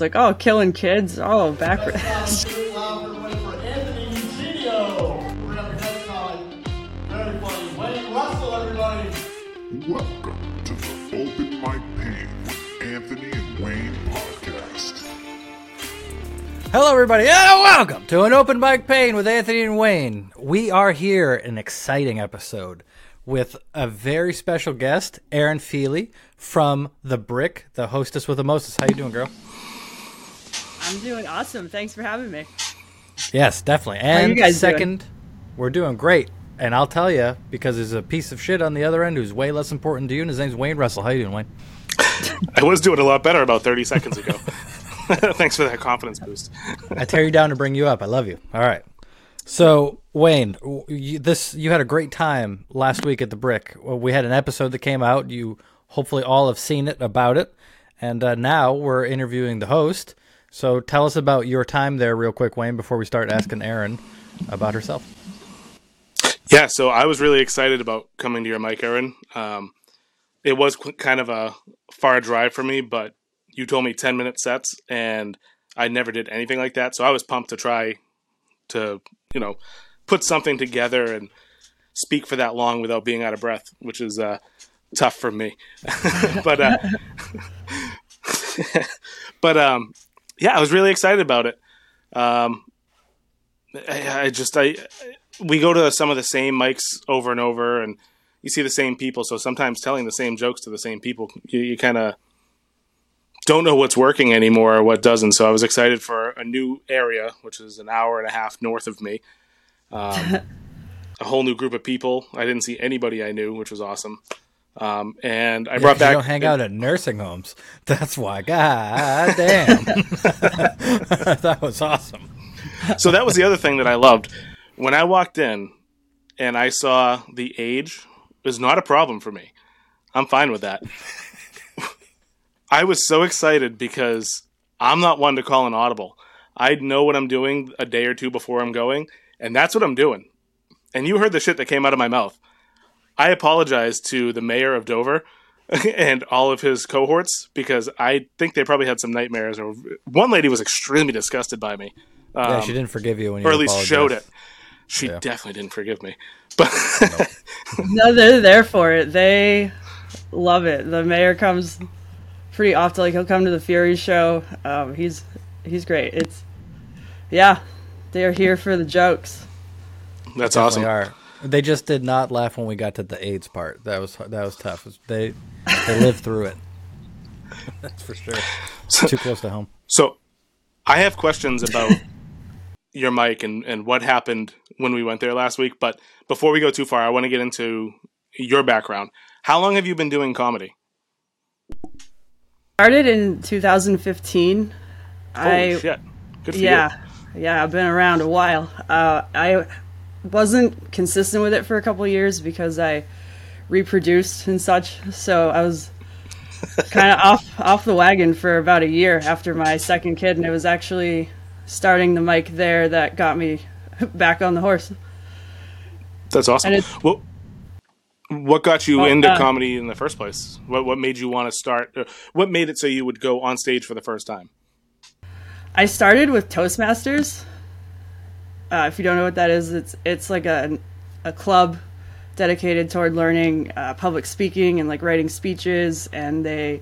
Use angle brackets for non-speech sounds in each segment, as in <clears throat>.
It's like, oh, killing kids. Oh, back. Welcome to the Open Mic Pain with Anthony and Wayne podcast. Hello, everybody, and welcome to an open mic pain with Anthony and Wayne. We are here, an exciting episode with a very special guest, Erin Feeley from The Brick, the hostess with the mostest. How you doing, girl? I'm doing awesome. Thanks for having me. Yes, definitely. you And guys second, we're doing great. And I'll tell you, because there's a piece of shit on the other end who's way less important to you, and his name's Wayne Russell. How you doing, Wayne? <laughs> I was doing a lot better about 30 seconds ago. <laughs> Thanks for that confidence boost. I tear you down to bring you up. I love you. All right. So Wayne, you, this you had a great time last week at the Brick. Well, we had an episode that came out. You hopefully all have seen it about it, and uh, now we're interviewing the host. So tell us about your time there, real quick, Wayne, before we start asking Erin about herself. Yeah, so I was really excited about coming to your mic, Erin. Um, it was kind of a far drive for me, but you told me 10 minute sets, and I never did anything like that. So I was pumped to try to, you know, put something together and speak for that long without being out of breath, which is uh, tough for me. <laughs> but uh, <laughs> but um, yeah, I was really excited about it. Um, I, I just I we go to some of the same mics over and over, and you see the same people. So sometimes telling the same jokes to the same people, you, you kind of don't know what's working anymore or what doesn't. So I was excited for a new area, which is an hour and a half north of me. Um, <laughs> a whole new group of people. I didn't see anybody I knew, which was awesome. Um, and I brought you back. don't hang out at nursing homes. <laughs> That's why. God damn, <laughs> that was awesome. so that was the other thing that I loved. When I walked in and I saw the age is not a problem for me. I'm fine with that. <laughs> I was so excited because I'm not one to call an audible. I know what I'm doing a day or two before I'm going, and that's what I'm doing. And you heard the shit that came out of my mouth. I apologize to the mayor of Dover <laughs> and all of his cohorts because I think they probably had some nightmares. Or one lady was extremely disgusted by me. Yeah, Um, she didn't forgive you when you or at least apologized. showed it. She Yeah. definitely didn't forgive me. <laughs> But <laughs> No, they're there for it. They love it. The mayor comes pretty often. Like he'll come to the Fury show. Um, he's he's great. It's yeah, they're here for the jokes. that's They awesome. are. They just did not laugh when we got to the AIDS part. That was that was tough. They they lived through it. That's for sure. Too close to home. So I have questions about <laughs> your mic and, and what happened when we went there last week. But before we go too far, I want to get into your background. How long have you been doing comedy? Started in 2015. Holy I shit. Good for yeah yeah I've been around a while. Uh, I wasn't consistent with it for a couple years because I reproduced and such. So I was <laughs> kind of off off the wagon for about a year after my second kid, and it was actually starting the mic there that got me <laughs> back on the horse. That's awesome. Well, what got you Oh, into uh, comedy in the first place? What what made you want to start? uh, What made it so you would go on stage for the first time? I started with Toastmasters. Uh, if you don't know what that is, it's it's like a a club dedicated toward learning uh, public speaking and like writing speeches, and they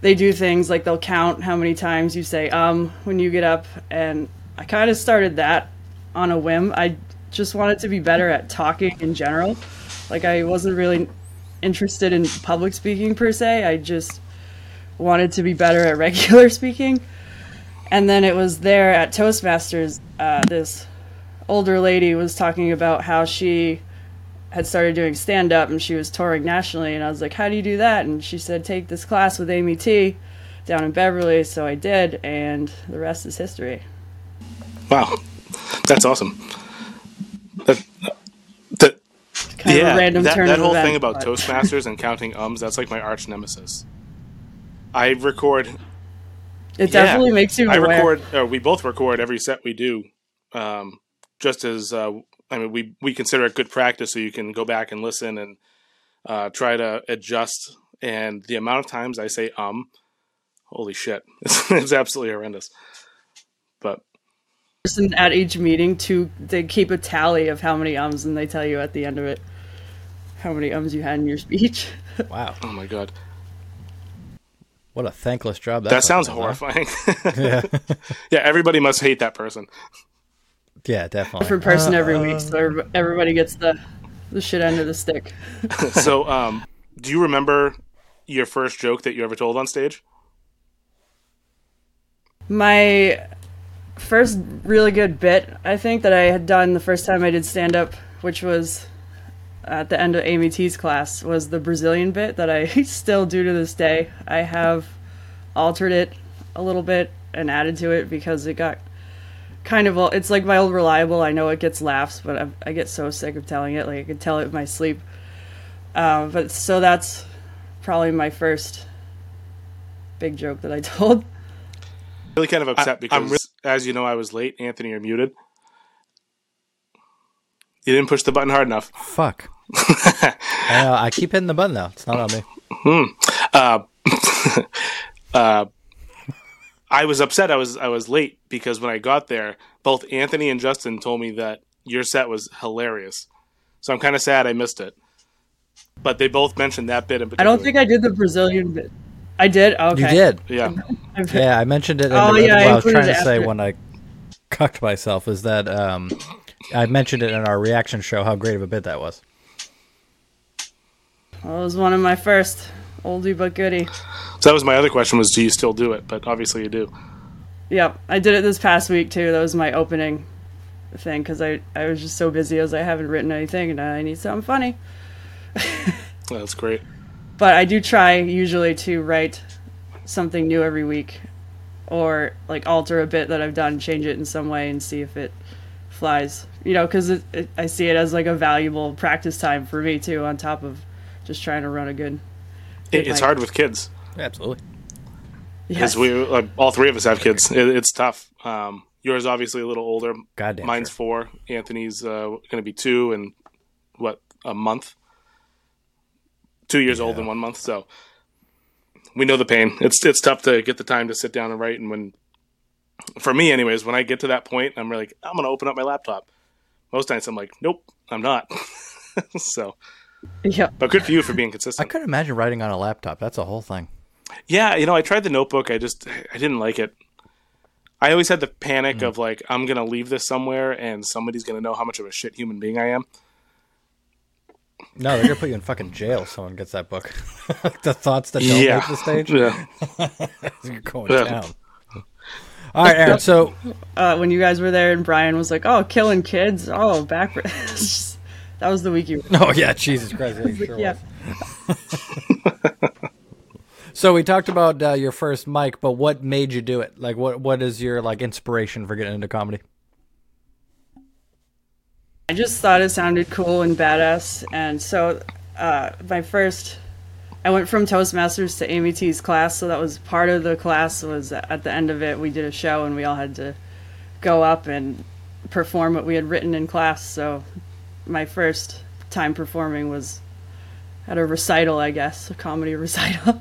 they do things like they'll count how many times you say um when you get up, and I kind of started that on a whim. I just wanted to be better at talking in general. Like I wasn't really interested in public speaking per se. I just wanted to be better at <laughs> regular speaking. And then it was there at Toastmasters, uh, this older lady was talking about how she had started doing stand up and she was touring nationally. And I was like, How do you do that? And she said, Take this class with Amy Tee down in Beverly. So I did, and the rest is history. Wow, that's awesome. That, that Kind of yeah, a random that, turn that of whole events, thing about but- Toastmasters and counting ums, that's like my arch nemesis. I record It definitely Yeah. makes you I record, or we both record every set we do, um, just as uh, I mean, we we consider it good practice, so you can go back and listen and uh, try to adjust. And the amount of times I say um, holy shit, <laughs> it's, it's absolutely horrendous. But person at each meeting to they keep a tally of how many ums and they tell you at the end of it how many ums you had in your speech. <laughs> Wow, oh my god, what a thankless job that. that sounds fucking is, huh? horrifying. <laughs> Yeah, yeah, everybody must hate that person. Yeah, definitely. Different person every week, so everybody gets the the shit end of the stick. <laughs> so, um, do you remember your first joke that you ever told on stage? My first really good bit, I think, that I had done the first time I did stand up, which was at the end of Amy Tee's class, was the Brazilian bit that I <laughs> still do to this day. I have altered it a little bit and added to it because it got kind of it's like my old reliable. I know it gets laughs, but I, I get so sick of telling it. Like I could tell it in my sleep. Uh, but so that's probably my first big joke that I <laughs> told. Really kind of upset because, I'm re- as you know, I was late. Anthony, you're muted. You didn't push the button hard enough. Fuck. <laughs> I know. I keep hitting the button though. It's not on me. Hmm. Uh, <laughs> uh, I was upset. I was I was late because when I got there, both Anthony and Justin told me that your set was hilarious. So I'm kind of sad I missed it. But they both mentioned that bit in I don't think I did the Brazilian bit. I did. Okay. You did. Yeah, <laughs> Yeah, I mentioned it. In Oh, the, yeah, I I was trying to it say when I cucked myself is that um, I mentioned it in our reaction show how great of a bit that was. Well, it was one of my first oldie but goodie. so that was my other question: was do you still do it? But obviously you do. Yep, I did it this past week too. That was my opening thing because I I was just so busy. I was like, I haven't written anything and I need something funny. <laughs> That's great. But I do try usually to write something new every week, or like alter a bit that I've done, change it in some way, and see if it flies. You know, because I see it as like a valuable practice time for me too, on top of just trying to run a good. It, it's Mike. hard with kids Absolutely. because Yes. we like, all three of us have kids. It, it's tough. Um, yours obviously a little older. Goddamn. Mine's sure. four. Anthony's uh, going to be two in what a month. Two years old in one month. So we know the pain. It's it's tough to get the time to sit down and write. And when, for me, anyways, when I get to that point, I'm like, I'm going to open up my laptop. Most nights I'm like, nope, I'm not. <laughs> so, <laughs> yeah. but good for you for being consistent. I couldn't imagine writing on a laptop. That's a whole thing. Yeah, you know, I tried the notebook. I just I didn't like it. I always had the panic Hmm. of like I'm gonna leave this somewhere and somebody's gonna know how much of a shit human being I am. No, they're gonna put you in fucking jail. if Someone gets that book. <laughs> the thoughts that don't yeah, make the stage. Yeah. <laughs> You're going Yeah. down. All right, Erin. So uh, when you guys were there and Brian was like, "Oh, killing kids." Oh, back. That was the week you. <laughs> Oh yeah, Jesus Christ! Yeah, sure yeah. So we talked about uh, your first mic, but what made you do it? Like, what what is your like inspiration for getting into comedy? I just thought it sounded cool and badass, and so uh, my first, I went from Toastmasters to Amy Tee's class, so that was part of the class. Was at the end of it, we did a show, and we all had to go up and perform what we had written in class. So my first time performing was at a recital, I guess, a comedy <laughs> recital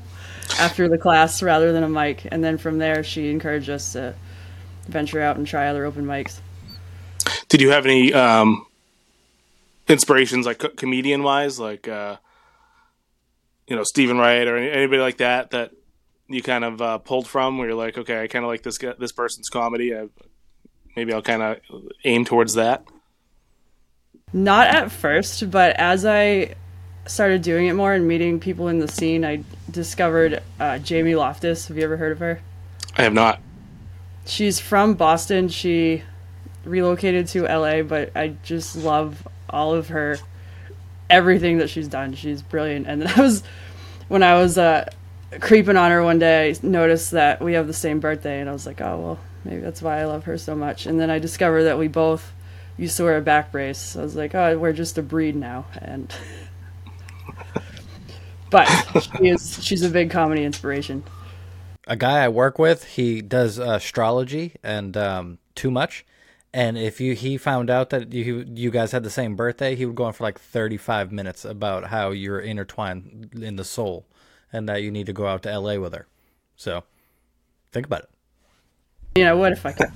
after the class rather than a mic, and then from there, she encouraged us to venture out and try other open mics. Did you have any um, inspirations, like co- comedian wise, like uh, you know Steven Wright or anybody like that that you kind of uh, pulled from? Where you're like, okay, I kind of like this this person's comedy. I, maybe I'll kind of aim towards that. Not at first, but as I started doing it more and meeting people in the scene, I discovered uh, Jamie Loftus. Have you ever heard of her? I have not. She's from Boston. She relocated to LA, but I just love all of her everything that she's done. She's brilliant. And then I was when I was uh, creeping on her one day, I noticed that we have the same birthday, and I was like, oh well, maybe that's why I love her so much. And then I discovered that we both used to wear a back brace. I was like, oh, we're just a breed now, and. but she is she's a big comedy inspiration. a guy I work with, he does astrology and um, too much. And if you he found out that you you guys had the same birthday, he would go on for like thirty five minutes about how you're intertwined in the soul, and that you need to go out to L.A. with her. So Think about it. You know, what if I could?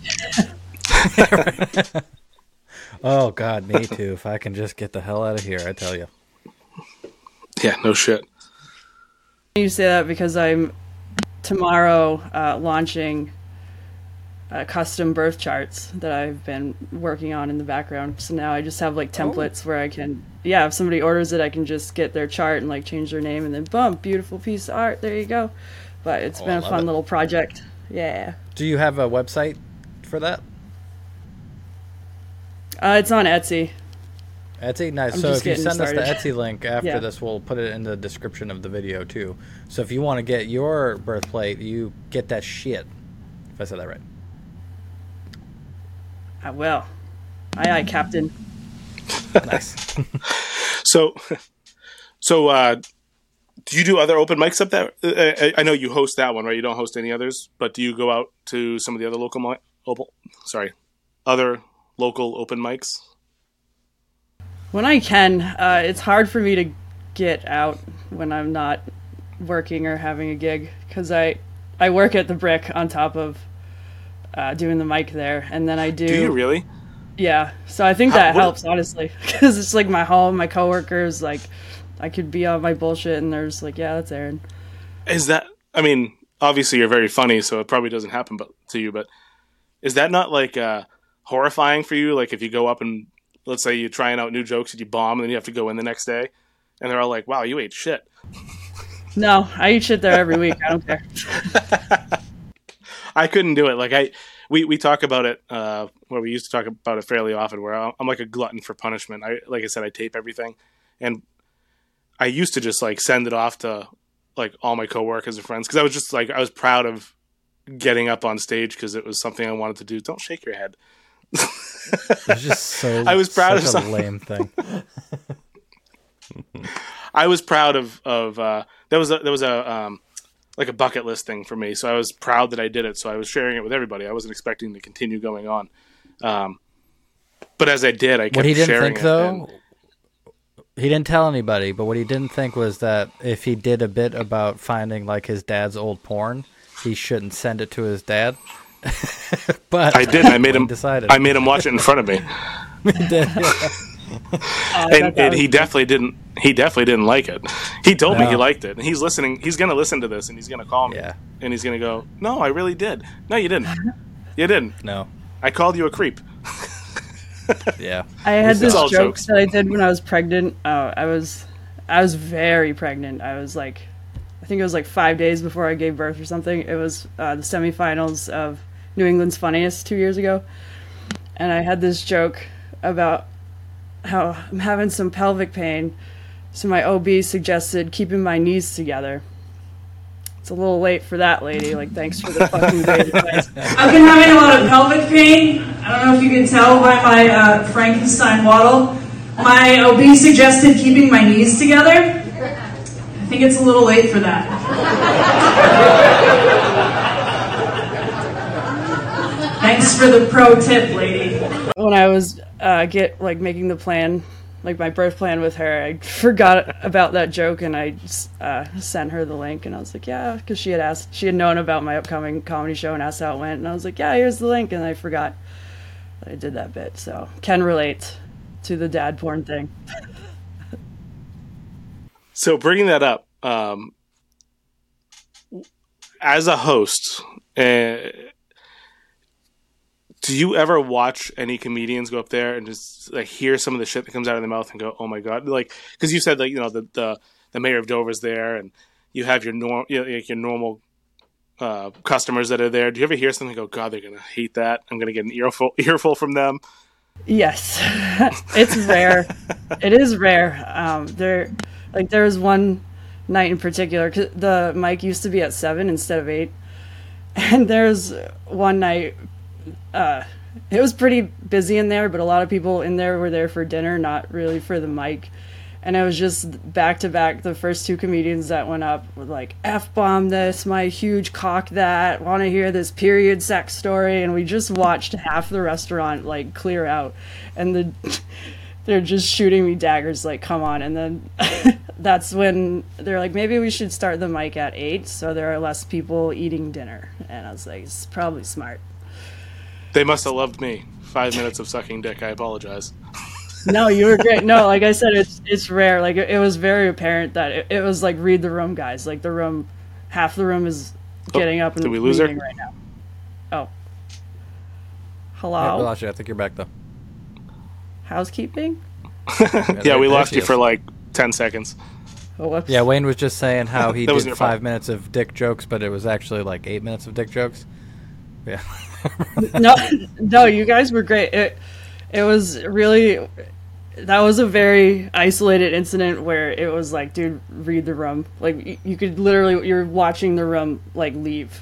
<laughs> <laughs> <laughs> Oh God, me too. if I can just get the hell out of here, I tell you. Yeah, no shit. You say that because I'm tomorrow uh, launching uh, custom birth charts that I've been working on in the background. So now I just have like templates where I can, yeah, if somebody orders it, I can just get their chart and like change their name and then boom, beautiful piece of art. There you go. But it's Oh, been I a love fun it. little project. Yeah. Do you have a website for that? Uh, it's on Etsy. Etsy, nice. I'm so if you getting send us the. Etsy link after Yeah. this, we'll put it in the description of the video too. So if you want to get your birth plate, you get that shit. If I said that right. I will. Aye, aye, Captain. Nice. <laughs> So, so uh, do you do other open mics up there? Uh, I, I know you host that one, right? You don't host any others, but do you go out to some of the other local, mi- opal, sorry, other local open mics? When I can, uh, it's hard for me to get out when I'm not working or having a gig because I I work at the brick on top of uh, doing the mic there, and then I do, Do you really? yeah. So I think How- that helps honestly <laughs> because it's like my home, my coworkers, like I could be on my bullshit, and they're just like, yeah, that's Erin. Is that? I mean, obviously you're very funny, so it probably doesn't happen but, to you. But is that not like uh, horrifying for you? Like if you go up and let's say you're trying out new jokes and you bomb, and then you have to go in the next day, and they're all like, "Wow, you ate shit." <laughs> No, I eat shit there every week. I don't care. <laughs> I couldn't do it. Like I, we, we talk about it. Uh, where we used to talk about it fairly often. Where I'm, I'm like a glutton for punishment. I, like I said, I tape everything, and I used to just like send it off to like all my coworkers and friends because I was just like I was proud of getting up on stage because it was something I wanted to do. Don't shake your head. It's just so. <laughs> I was proud of a some- lame thing. <laughs> I was proud of of uh, there was a there was a um, like a bucket list thing for me. So I was proud that I did it. So I was sharing it with everybody. I wasn't expecting to continue going on. Um, but as I did, I kept What he didn't sharing think it, though, he didn't tell anybody. But what he didn't think was that if he did a bit about finding like his dad's old porn, he shouldn't send it to his dad. <laughs> but I did. I made he <laughs> him. decided. I made him watch it in front of me, <laughs> He did, yeah. Oh, I and, and he definitely didn't. He definitely didn't like it. He told me he liked it, and he's listening. He's gonna listen to this, and he's gonna call me, Yeah. and he's gonna go, "No, I really did. No, you didn't. You didn't. No. I called you a creep." Yeah. I had this joke jokes. that I did when I was pregnant. Uh, I was, I was very pregnant. I was like, I think it was like five days before I gave birth or something. It was uh, the semifinals of New England's Funniest two years ago, and I had this joke about how I'm having some pelvic pain, so my OB suggested keeping my knees together. It's a little late for that, lady. Like, thanks for the fucking great <laughs> advice. I've been having a lot of pelvic pain. I don't know if you can tell by my uh, Frankenstein waddle. My OB suggested keeping my knees together. I think it's a little late for that. <laughs> Thanks for the pro tip, lady. When I was uh, get like making the plan, like my birth plan with her, I forgot about that joke and I uh, sent her the link and I was like, yeah, because she had asked, she had known about my upcoming comedy show and asked how it went, and I was like, yeah, here's the link, and I forgot that I did that bit. So can relate to the dad porn thing. <laughs> So bringing that up, um, as a host, uh, do you ever watch any comedians go up there and just like hear some of the shit that comes out of their mouth and go, "Oh my god!" Like because you said like you know the the, the mayor of Dover's there and you have your norm you know, your normal uh, customers that are there. Do you ever hear something go, "God, they're gonna hate that. I'm gonna get an earful <laughs> earful from them." Yes, <laughs> it's rare. it is rare. Um, there, like there was one night in particular. 'cause the mic used to be at seven instead of eight, and there's one night. Uh, it was pretty busy in there, but a lot of people in there were there for dinner, not really for the mic. And it was just back to back. The first two comedians that went up were like, "F bomb this, my huge cock that, want to hear this period sex story," and we just watched half the restaurant like clear out, and the <laughs> they're just shooting me daggers like come on and then <laughs> that's when they're like maybe we should start the mic at 8 so there are less people eating dinner and i was like it's probably smart They must have loved me. Five minutes of sucking dick. I apologize. no you were great no like i said it's it's rare like it, it was very apparent that it, it was like read the room guys like the room half the room is oh, getting up and did we lose her? leaving right now oh Yeah, hello we lost you. I think you're back though. housekeeping <laughs> Yeah, there- we lost you is. for like ten seconds. oh, whoops. Yeah, Wayne was just saying how <laughs> he did your fault. five minutes of dick jokes, but it was actually like eight minutes of dick jokes. Yeah. <laughs> no no you guys were great it it was really that was a very isolated incident where it was like dude read the room like y- you could literally you're watching the room like leave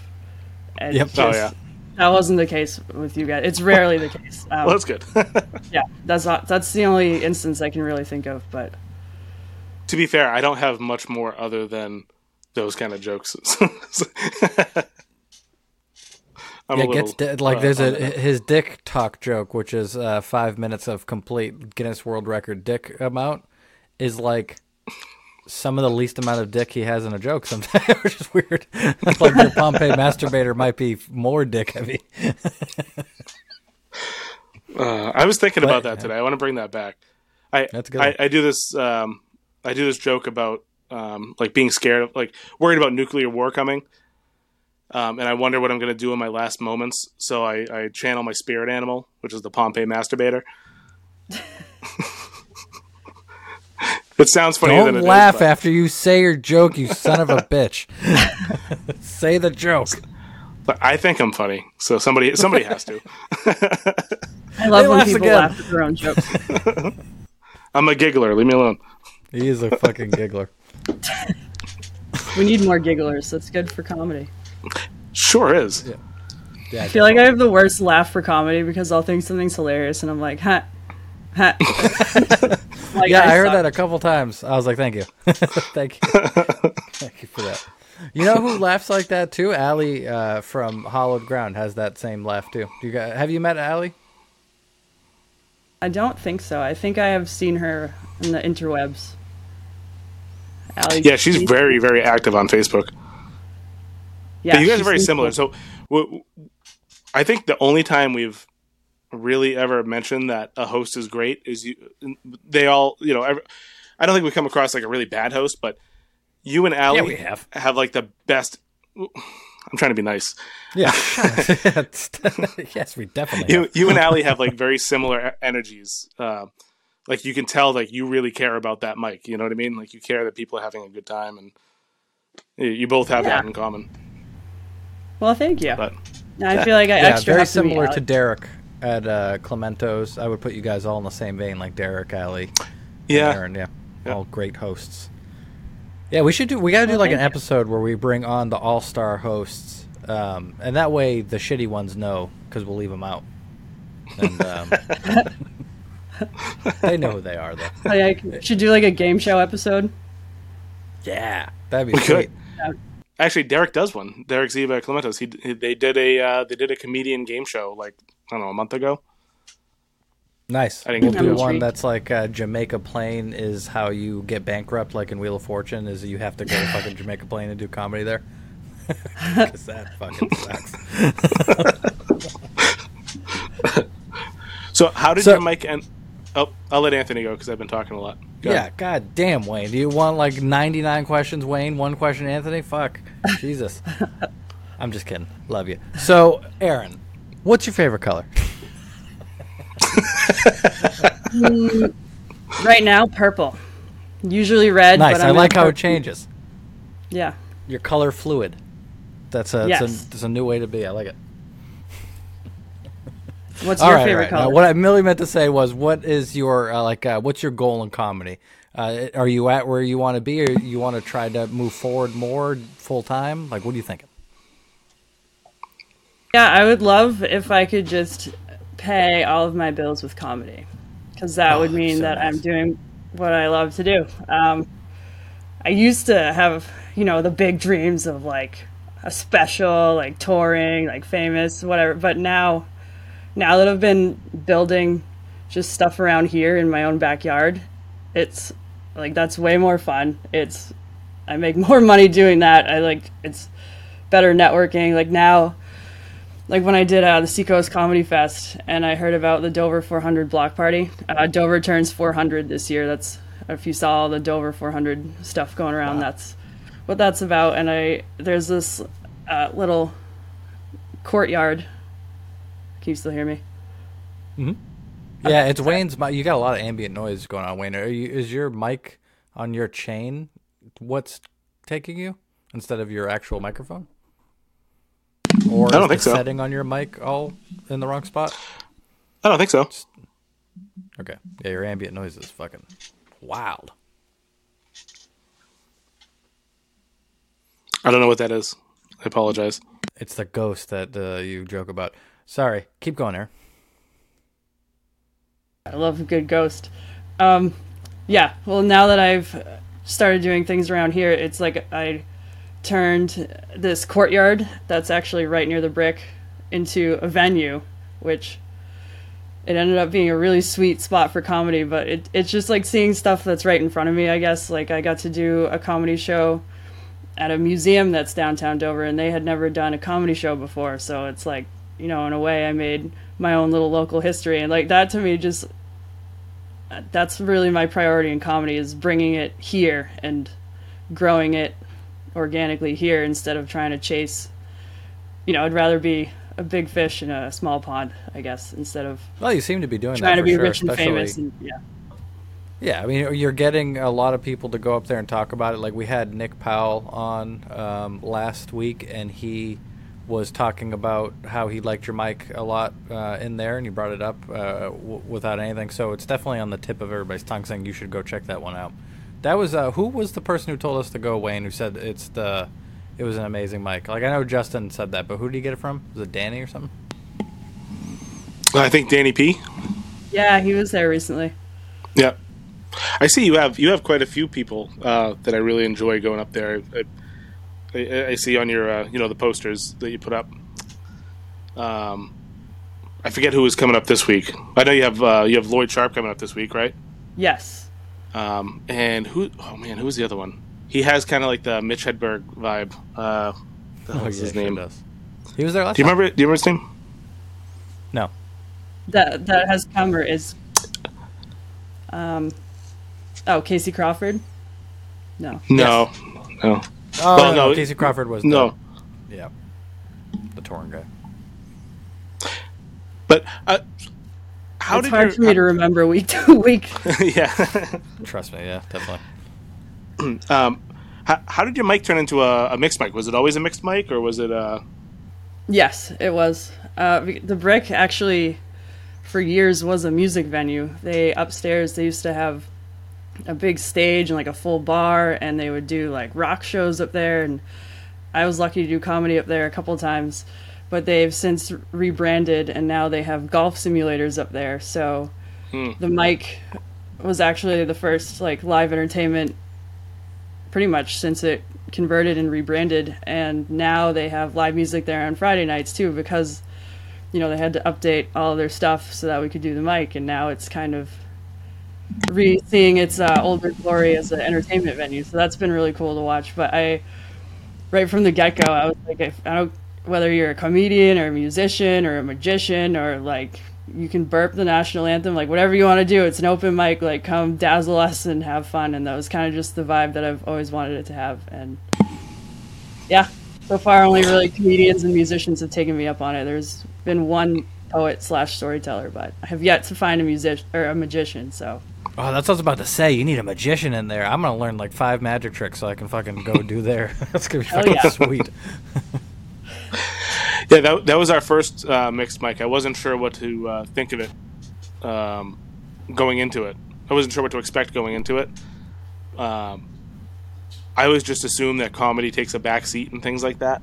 and Yep. just- Oh yeah, that wasn't the case with you guys it's rarely the case <laughs> um, well that's good. <laughs> yeah that's not that's the only instance i can really think of but to be fair, I don't have much more other than those kind of jokes. I'm Yeah, gets little, di- like uh, there's a his dick talk joke, which is uh, five minutes of complete Guinness World Record dick amount, is like some of the least amount of dick he has in a joke. Sometimes, <laughs> which is weird. <laughs> like your Pompeii masturbator might be more dick heavy. <laughs> Uh, I was thinking But- about that today. I want to bring that back. I That's good I. I do this um, I do this joke about um, like being scared of like worried about nuclear war coming. Um, and I wonder what I'm going to do in my last moments. So I, I channel my spirit animal, which is the Pompeii masturbator. <laughs> it sounds funny. than Don't it is, laugh but- after you say your joke, you son of a bitch. <laughs> say the joke. But I think I'm funny, so somebody somebody has to. <laughs> i love He when people again. laugh at their own jokes I'm a giggler. Leave me alone. He is a fucking giggler. we need more gigglers that's good for comedy Sure is. Yeah, I feel like I have the worst laugh for comedy because I'll think something's hilarious and I'm like, huh, huh. <laughs> <laughs> like, Yeah, I, heard that a couple times. I was like, thank you. <laughs> thank you. thank you for that. You know who laughs like that too? Allie uh, from Hollowed Ground has that same laugh too. Do you guys, have you met Allie? I don't think so. I think I have seen her in the interwebs. Allie, Yeah, she's very very active on Facebook. Yeah, But you guys are very similar. cool. So, w- I think the only time we've really ever mentioned that a host is great is you. They all, you know, every, I don't think we come across like a really bad host, but you and Allie we have. have like the best. I'm trying to be nice. Yeah. <laughs> <laughs> yes, we definitely. You have. you and Allie have like very similar energies. Uh, like you can tell, like you really care about that mic. You know what I mean? Like you care that people are having a good time, and you- you both have that in common. Well, thank you. But I feel like I Yeah, extra very have to similar to Derek at uh, Clemento's. I would put you guys all in the same vein, like Derek, Allie, and yeah, Erin. Yeah, Yeah. all great hosts. Yeah, we should do. We got to do Well, like an thank you. episode where we bring on the all star hosts, um, and that way the shitty ones know because we'll leave them out. And um, <laughs> they know who they are, though. Like, I should do like a game show episode. Yeah, that'd be we sweet. could. Actually, Derek does one. Derek Ziva Clementos. He, he they did a uh, they did a comedian game show like I don't know a month ago. Nice. I didn't We'll do one that's like uh, Jamaica Plain is how you get bankrupt, like in Wheel of Fortune, is you have to go to fucking Jamaica Plain and do comedy there. <laughs> Because that fucking sucks. <laughs> So how did So- your mic end? Oh, I'll let Anthony go because I've been talking a lot. Go Yeah, god damn, Wayne. Do you want like 99 questions, Wayne? One question, Anthony? Fuck. <laughs> Jesus. I'm just kidding. Love you. So, Erin, what's your favorite color? Mm, right now, purple. Usually red. Nice. But I I'm like in how it changes. Yeah. Your color fluid. That's a, Yes. it's a, it's a new way to be. I like it. What's All your right, favorite right. Color? what I really meant to say was, what is your uh, like? Uh, what's your goal in comedy? Uh, are you at where you want to be, or you want to try to move forward more full time? Like, what are you thinking? Yeah, I would love if I could just pay all of my bills with comedy, because that would Oh, mean so that nice. I'm doing what I love to do. Um, I used to have, you know, the big dreams of like a special, like touring, like famous, whatever. But now, now that I've been building just stuff around here in my own backyard, it's like that's way more fun. It's I make <laughs> more money doing that. I like it's better networking. Like now, like when I did uh, the Seacoast Comedy Fest and I heard about the Dover 400 block party. Uh, Dover turns 400 this year. That's if you saw all the Dover 400 stuff going around. That's what that's about. And I there's this uh, little courtyard. Can you still hear me? hmm Yeah, it's Wayne's. mi- You got a lot of ambient noise going on, Wayne. Are you, is your mic on your chain? What's taking you instead of your actual microphone? Or I don't is think the so. setting on your mic all in the wrong spot? I don't think so. Okay. Yeah, your ambient noise is fucking wild. I don't know what that is. I apologize. It's the ghost that uh, you joke about. Sorry. Keep going there. I love a good ghost. Um, yeah. Well, now that I've started doing things around here, it's like I turned this courtyard that's actually right near the brick into a venue, which it ended up being a really sweet spot for comedy. But it, it's just like seeing stuff that's right in front of me. I guess like I got to do a comedy show at a museum that's downtown Dover, and they had never done a comedy show before. So it's like, you know, in a way, I made my own little local history, and like that to me, just that's really my priority in comedy is bringing it here and growing it organically here instead of trying to chase. You know, I'd rather be a big fish in a small pond, I guess, instead of Well, you seem to be doing trying that to be sure, rich and famous. And yeah, Yeah, I mean, you're getting a lot of people to go up there and talk about it. Like we had Nick Powell on um, last week, and he was talking about how he liked your mic a lot uh, in there, and you brought it up uh, w- without anything. So it's definitely on the tip of everybody's tongue, saying you should go check that one out. That was uh, who was the person who told us to go, Wayne? Who said it's the it was an amazing mic. Like I know Justin said that, but who did he get it from? Was it Danny or something? I think Danny P. yeah, he was there recently. Yeah, I see you have you have quite a few people uh, that I really enjoy going up there. I, I, I see on your uh, you know the posters that you put up. Um, I forget who is coming up this week. I know you have uh, you have Lloyd Sharp coming up this week, right? Yes, Um, and who? Oh man, who's the other one? He has kind of like the Mitch Hedberg vibe. Uh, what's his sure name? does. He was there last Do you time? remember? Do you remember his name? No. that that has come or is. Um, oh, Casey Crawford. No, No, no, Oh Well, no, no, Casey Crawford was no. the, yeah, the torn guy. But uh, how it's did hard your, for me to remember week <laughs> to week. <laughs> yeah. Trust me, yeah, definitely. <clears throat> um, how, how did your mic turn into a, a mixed mic? Was it always a mixed mic, or was it uh Yes, it was. Uh, the Brick actually, for years, was a music venue. They upstairs they used to have a big stage and like a full bar, and they would do like rock shows up there. And I was lucky to do comedy up there a couple times, but they've since rebranded, and now they have golf simulators up there. So hmm. the mic was actually the first like live entertainment pretty much since it converted and rebranded and now they have live music there on Friday nights too because you know they had to update all of their stuff so that we could do the mic and now it's kind of re-seeing its uh, older glory as an entertainment venue so that's been really cool to watch but I right from the get-go I was like I don't whether you're a comedian or a musician or a magician or like you can burp the national anthem like whatever you want to do it's an open mic like come dazzle us and have fun and that was kind of just the vibe that i've always wanted it to have and yeah so far only really comedians and musicians have taken me up on it. There's been one poet slash storyteller but i have yet to find a musician or a magician so Oh, that's what I was about to say. You need a magician in there. I'm gonna learn like five magic tricks so I can fucking go do there. <laughs> that's gonna be Hell fucking yeah. sweet. <laughs> yeah? That that was our first uh, mixed mic. I wasn't sure what to uh, think of it um, going into it. I wasn't sure what to expect going into it. Um, I always just assumed that comedy takes a back seat and things like that,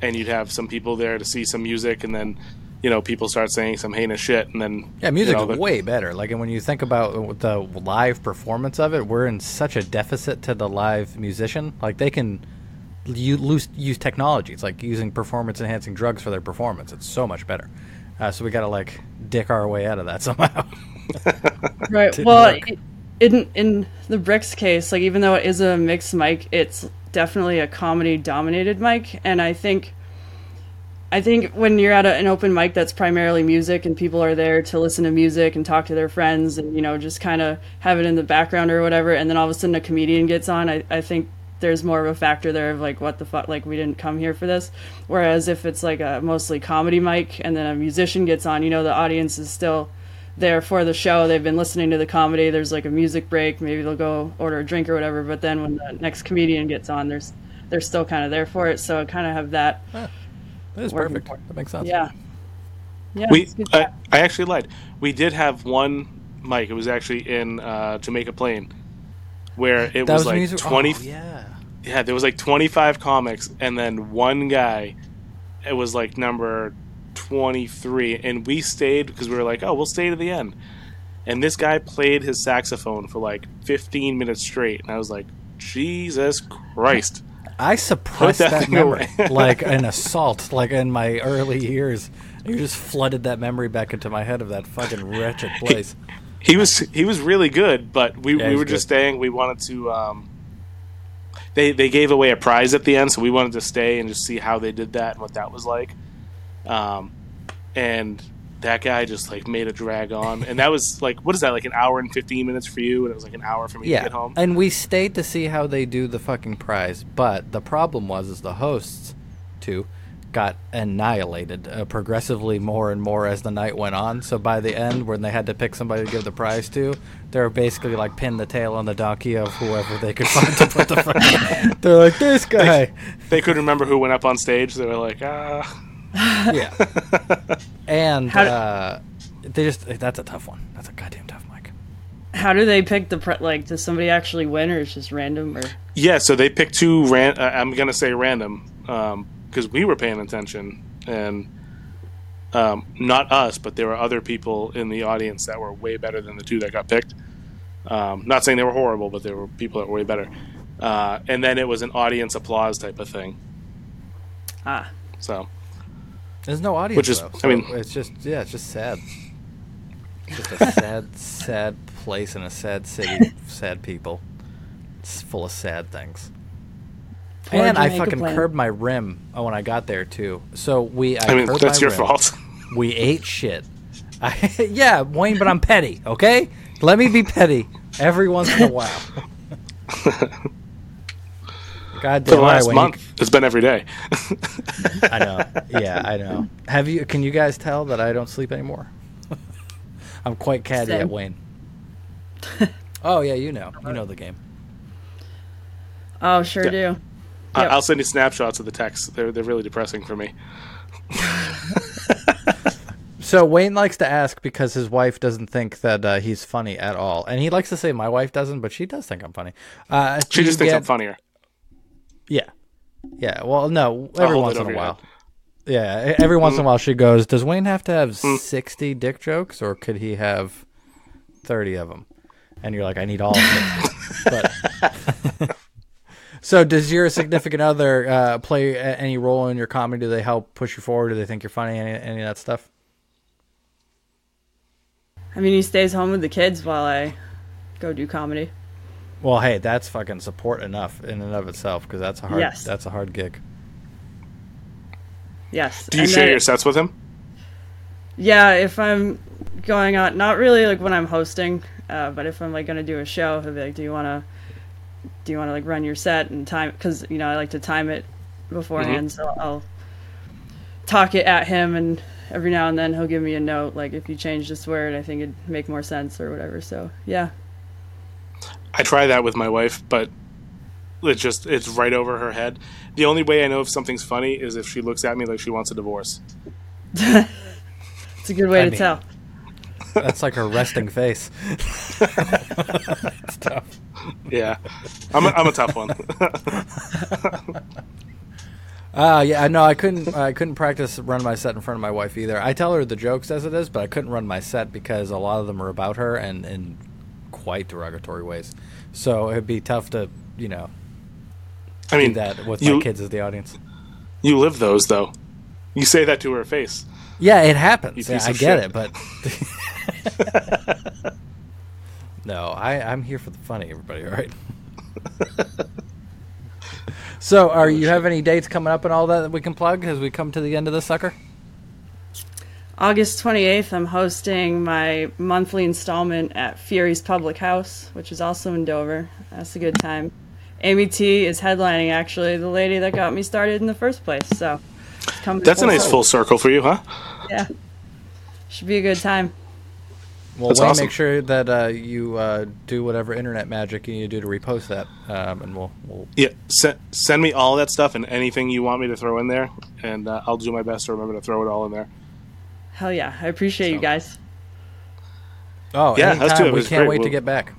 and you'd have some people there to see some music, and then you know people start saying some heinous shit, and then Yeah, music's you know, the- way better. Like, and when you think about the live performance of it, we're in such a deficit to the live musician. Like, they can u- lose, use technology. It's like using performance enhancing drugs for their performance. It's so much better. Uh, so we got to like dick our way out of that <laughs> somehow. <laughs> Right. Well, work. in in the Bricks case, like even though it is a mixed mic, it's definitely a comedy dominated mic, and I think. I think when you're at a, an open mic that's primarily music and people are there to listen to music and talk to their friends and you know just kind of have it in the background or whatever and then all of a sudden a comedian gets on I, I think there's more of a factor there of like what the fuck like we didn't come here for this whereas if it's like a mostly comedy mic and then a musician gets on you know the audience is still there for the show. They've been listening to the comedy. There's like a music break. Maybe they'll go order a drink or whatever. But then when the next comedian gets on, there's they're still kind of there for it. So I kind of have that. That is perfect. for. That makes sense. Yeah. Yeah. we, I. I actually lied. We did have one mic. It was actually in uh, Jamaica Plain, where it was, was like music. twenty. Oh, yeah. yeah, there was like 25 comics, and then one guy, it was like number 23, and we stayed because we were like, oh, we'll stay to the end. And this guy played his saxophone for like 15 minutes straight, and I was like, Jesus Christ. I suppressed that that, memory like an assault, like in my early years. You just flooded that memory back into my head of that fucking wretched place. He was he was really good, but we, Yeah, we were just staying. We wanted to. Um, they they gave away a prize at the end, so we wanted to stay and just see how they did that and what that was like. Um, and that guy just like made a drag on, and that was like what is that like an hour and fifteen minutes for you, and it was like an hour for me to get home. and we stayed to see how they do the fucking prize. But the problem was, is the hosts, too, got annihilated uh, progressively more and more as the night went on. So by the end, when they had to pick somebody to give the prize to, they were basically like pin the tail on the donkey of whoever they could <laughs> find to put the. Fucking, <laughs> they're like this guy. They couldn't remember who went up on stage. They were like, ah. Yeah. <laughs> And How d- uh, they just that's a tough one. That's a goddamn tough mic. How do they pick the pre- like? Does somebody actually win, or it's just random? Or Yeah, so they picked two. Ran- uh, I'm gonna say random because we were paying attention, and um, not us, but there were other people in the audience that were way better than the two that got picked. Um, not saying they were horrible, but there were people that were way better. Uh, and then it was an audience applause type of thing. ah, So There's no audience. Which is- though, I mean- it's just yeah, it's just sad. Just a <laughs> sad, sad place in a sad city, sad people. It's full of sad things. Poor and I fucking Plain. curbed my rim uh, when I got there too. So we, I, I mean, curbed that's my your rim. fault. <laughs> We ate shit. I, <laughs> yeah, Wayne, but I'm petty. Okay, let me be petty every once in a while. God For the damn last Wayne. month, it's been every day. <laughs> I know. Yeah, I know. Have you? Can you guys tell that I don't sleep anymore? <laughs> I'm quite catty Same. at Wayne. <laughs> oh yeah, you know. You know the game. oh, sure Yeah. do. I- Yep. I'll send you snapshots of the text. They're they're really depressing for me. So Wayne likes to ask because his wife doesn't think that uh, he's funny at all, and he likes to say my wife doesn't, but she does think I'm funny. Uh, She you just thinks I'm funnier. Yeah, yeah. Well, no, every once in a while. head. Yeah, every once in a while she goes, "Does Wayne have to have Mm. sixty dick jokes, or could he have thirty of them?" And you're like, "I need all of them." <laughs> but <laughs> so, does your significant other uh, play a- any role in your comedy? Do they help push you forward? Do they think you're funny? Any, any of that stuff? I mean, he stays home with the kids while I go do comedy. Well, hey, that's fucking support enough in and of itself because that's a hard Yes. that's a hard gig. Yes. Do you And share then- your sets with him? Yeah, if I'm going on, not really like when I'm hosting, uh, but if I'm like gonna do a show, he'll be like, "Do you wanna, do you wanna like run your set and time?" Because you know I like to time it beforehand, so I'll talk it at him, and every now and then he'll give me a note like if you change this word, I think it'd make more sense or whatever. So yeah, I try that with my wife, but it just it's right over her head. The only way I know if something's funny is if she looks at me like she wants a divorce. it's a good way I to mean- tell. That's like her resting <laughs> face. <laughs> it's tough. Yeah, I'm a, I'm a tough one. <laughs> Uh yeah, no, I couldn't. I couldn't practice run my set in front of my wife either. I tell her the jokes as it is, but I couldn't run my set because a lot of them are about her and in quite derogatory ways. So it'd be tough to, you know, I do mean, that with you my kids as the audience. you live those though. You say that to her face. Yeah, it happens. Yeah, I get shit. it, but <laughs> no, I I'm here for the funny. Everybody, all right? <laughs> so, are oh, you have any dates coming up and all that that we can plug as we come to the end of this sucker? August 28th, I'm hosting my monthly installment at Fury's Publick House, which is also in Dover. That's a good time. Amy Tee is headlining, actually, the lady that got me started in the first place. So, it's coming That's a nice circle. full circle for you, huh? Yeah. Should be a good time. Well, That's Wayne, awesome. make sure that uh, you uh, do whatever internet magic you need to do to repost that, um, and we'll, we'll Yeah, send, send me all that stuff and anything you want me to throw in there, and uh, I'll do my best to remember to throw it all in there. Hell yeah. I appreciate you guys. Oh, Yeah, anytime. let's do it. It We was can't great. wait to We'll- get back.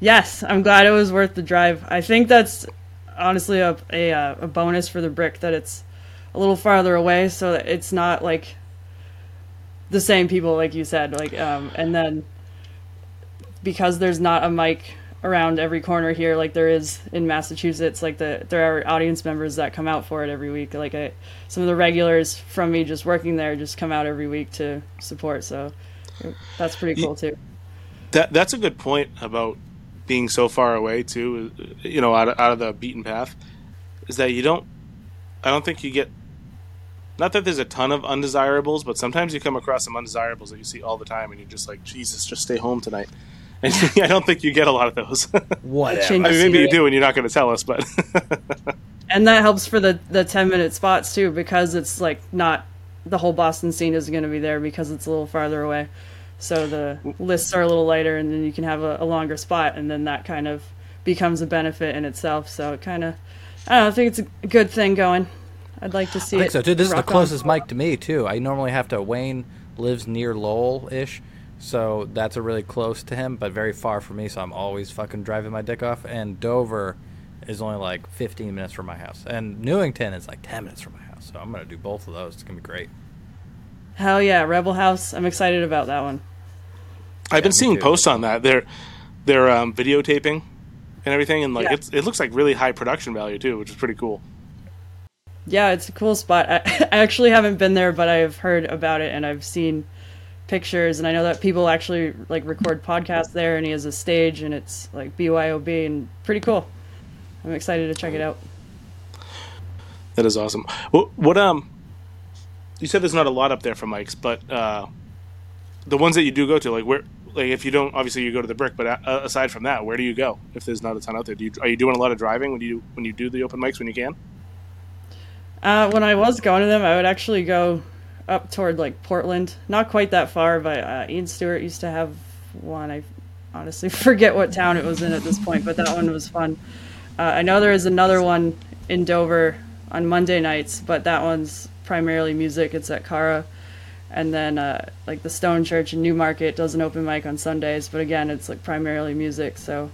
Yes, I'm glad it was worth the drive. I think that's honestly a a, uh, a bonus for the brick that it's a little farther away, so that it's not like the same people, like you said. Like, um, and then because there's not a mic around every corner here, like there is in Massachusetts, like the there are audience members that come out for it every week. Like I, some of the regulars from me just working there just come out every week to support. So that's pretty cool too. That that's a good point about being so far away too. You know, out of, out of the beaten path, is that you don't. I don't think you get. Not that there's a ton of undesirables, but sometimes you come across some undesirables that you see all the time, and you're just like, Jesus, just stay home tonight. And <laughs> I don't think you get a lot of those. <laughs> I Whatever. Change- mean, maybe you do, and you're not going to tell us, but <laughs> and that helps for the the 10 minute spots too because it's like not the whole boston scene is going to be there because it's a little farther away so the lists are a little lighter and then you can have a, a longer spot and then that kind of becomes a benefit in itself so it kind of i don't know i think it's a good thing going i'd like to see I think it so too. This is the rock on. closest mic to me too. I normally have to. Wayne lives near Lowell ish, so that's a really close to him, but very far from me. So I'm always fucking driving my dick off. And Dover is only like 15 minutes from my house, and Newington is like 10 minutes from my house. So I'm gonna do both of those. It's gonna be great. hell yeah rebel house i'm excited about that one I've been seeing too. posts on that. They're they're um, videotaping and everything, and like Yeah. it's it looks like really high production value too, which is pretty cool. yeah it's a cool spot I, <laughs> I actually haven't been there but i've heard about it and i've seen pictures and i know that people actually like record podcasts there and he has a stage and it's like byob and pretty cool i'm excited to check it out That is awesome. What, what um, you said there's not a lot up there for mics, but uh, the ones that you do go to, like where, like if you don't, obviously you go to the brick, but uh, aside from that, where do you go if there's not a ton out there? Do you are you doing a lot of driving when you when you do the open mics when you can? uh, when i was going to them i would actually go up toward like portland. Not quite that far but uh, ian stewart used to have one. I honestly <laughs> forget what town it was in at this point but that one was fun. Uh, i know there is another one in dover on monday nights but that one's primarily music. It's at cara. And then uh, like the Stone Church in Newmarket does an open mic on Sundays, but again, it's like primarily music. So.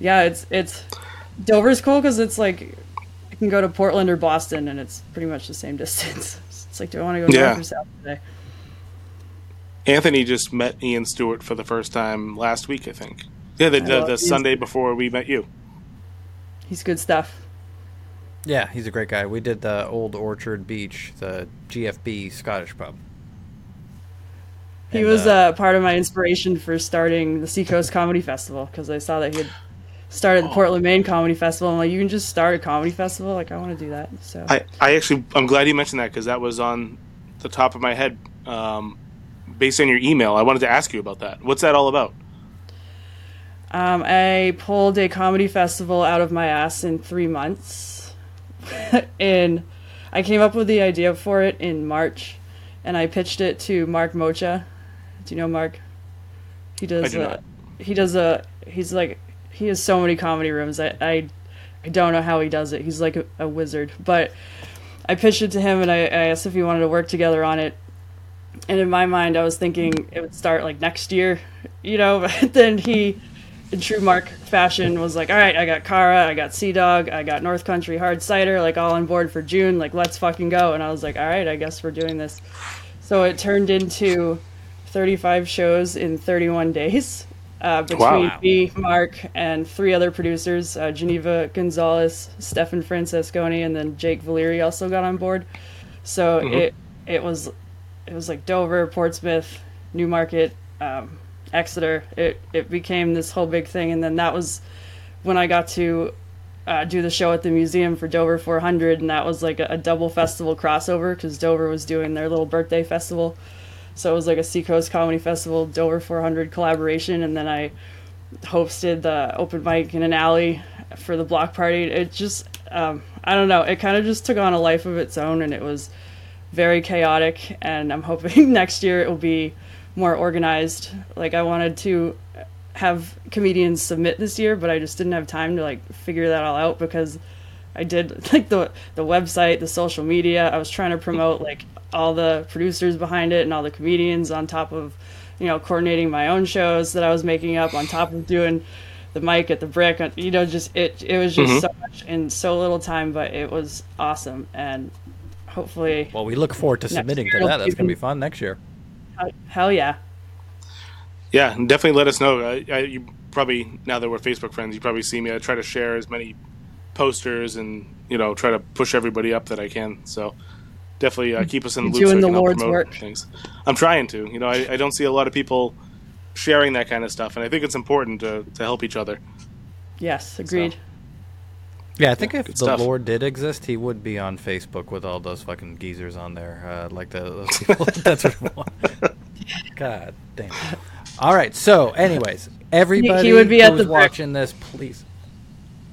Yeah, it's it's Dover's cool because it's like you can go to Portland or Boston, and it's pretty much the same <laughs> distance. It's like, do I want to go Yeah. north or south today? Anthony just met Ian Stewart for the first time last week, I think. Yeah, the, the, the Sunday before we met you. He's good stuff. Yeah, he's a great guy. We did the Old Orchard Beach, the GFB Scottish pub. He And, was uh, uh, part of my inspiration for starting the Seacoast Comedy Festival because I saw that he had started the Portland, Maine Comedy Festival. I'm like, you can just start a comedy festival. Like, I want to do that. So I, I actually I'm glad you mentioned that because that was on the top of my head um, based on your email. I wanted to ask you about that. What's that all about? Um, I pulled a comedy festival out of my ass in three months. <laughs> and I came up with the idea for it in March. And I pitched it to Mark Mocha. Do you know Mark? He does. I do a, not. He does a. He's like. He has so many comedy rooms. I, I, I don't know how he does it. He's like a, a wizard. But I pitched it to him and I, I asked if he wanted to work together on it. And in my mind, I was thinking it would start like next year, you know. <laughs> But then he, in true Mark fashion, was like, "All right, I got Cara, I got Sea Dog, I got North Country Hard Cider, like all on board for June. Like, let's fucking go." And I was like, "All right, I guess we're doing this." So it turned into 35 shows in 31 days uh, between Wow. me, Mark, and three other producers: uh, Geneva Gonzalez, Stefan Francesconi, and then Jake Valeri also got on board. So it it was it was like Dover, Portsmouth, Newmarket, um, Exeter. It it became this whole big thing, and then that was when I got to uh, do the show at the museum for Dover 400, and that was like a, a double festival crossover because Dover was doing their little birthday festival, so it was like a Seacoast Comedy Festival Dover 400 collaboration, and then I hosted the open mic in an alley for the block party. It just um, I don't know, it kind of just took on a life of its own, and it was very chaotic. And I'm <laughs> hoping next year it will be more organized. Like I wanted to have comedians submit this year, but I just didn't have time to like figure that all out because I did <laughs> like the the website, the social media. I was trying to promote like all the producers behind it and all the comedians on top of you know coordinating my own shows that I was making up on top of doing the mic at the brick. Uh, you know, just it it was just mm-hmm. so much in so little time, but it was awesome and hopefully Well, we look forward to submitting to that. That's going to be fun next year. hell yeah. Yeah, and definitely let us know. I, I, you probably now that we're Facebook friends, you probably see me. I try to share as many posters and you know try to push everybody up that I can. So definitely uh, keep us in the loop. so doing I the can Lord's promote work. Things. I'm trying to. You know, I, I don't see a lot of people sharing that kind of stuff, and I think it's important to to help each other. Yes, agreed. Yeah, I think if the stuff. Lord did exist, he would be on Facebook with all those fucking geezers on there, uh, like the those people. <laughs> That's what I want. God damn. it! All right. So, anyways, everybody would be at who's the brick. watching this, please.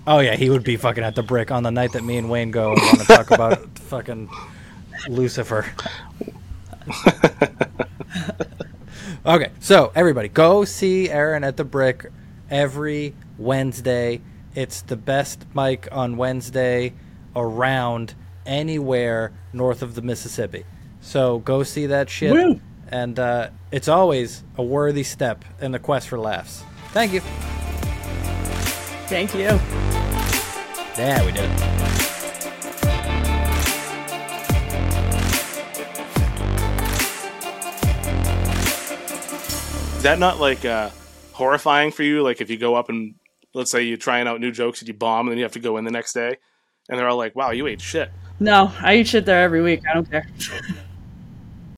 Oh yeah, he would be fucking at the brick on the night that me and Wayne go and want to talk about <laughs> fucking Lucifer. okay, so everybody, go see Erin at the brick every Wednesday. It's the best mic on Wednesday around anywhere north of the Mississippi. So go see that shit. Woo. And uh, it's always a worthy step in the quest for laughs. Thank you. Thank you. Yeah, we did it. Is that not like uh, horrifying for you? Like if you go up and let's say you're trying out new jokes and you bomb, and then you have to go in the next day, and they're all like, "Wow, you ate shit." No, I eat shit there every week. I don't care.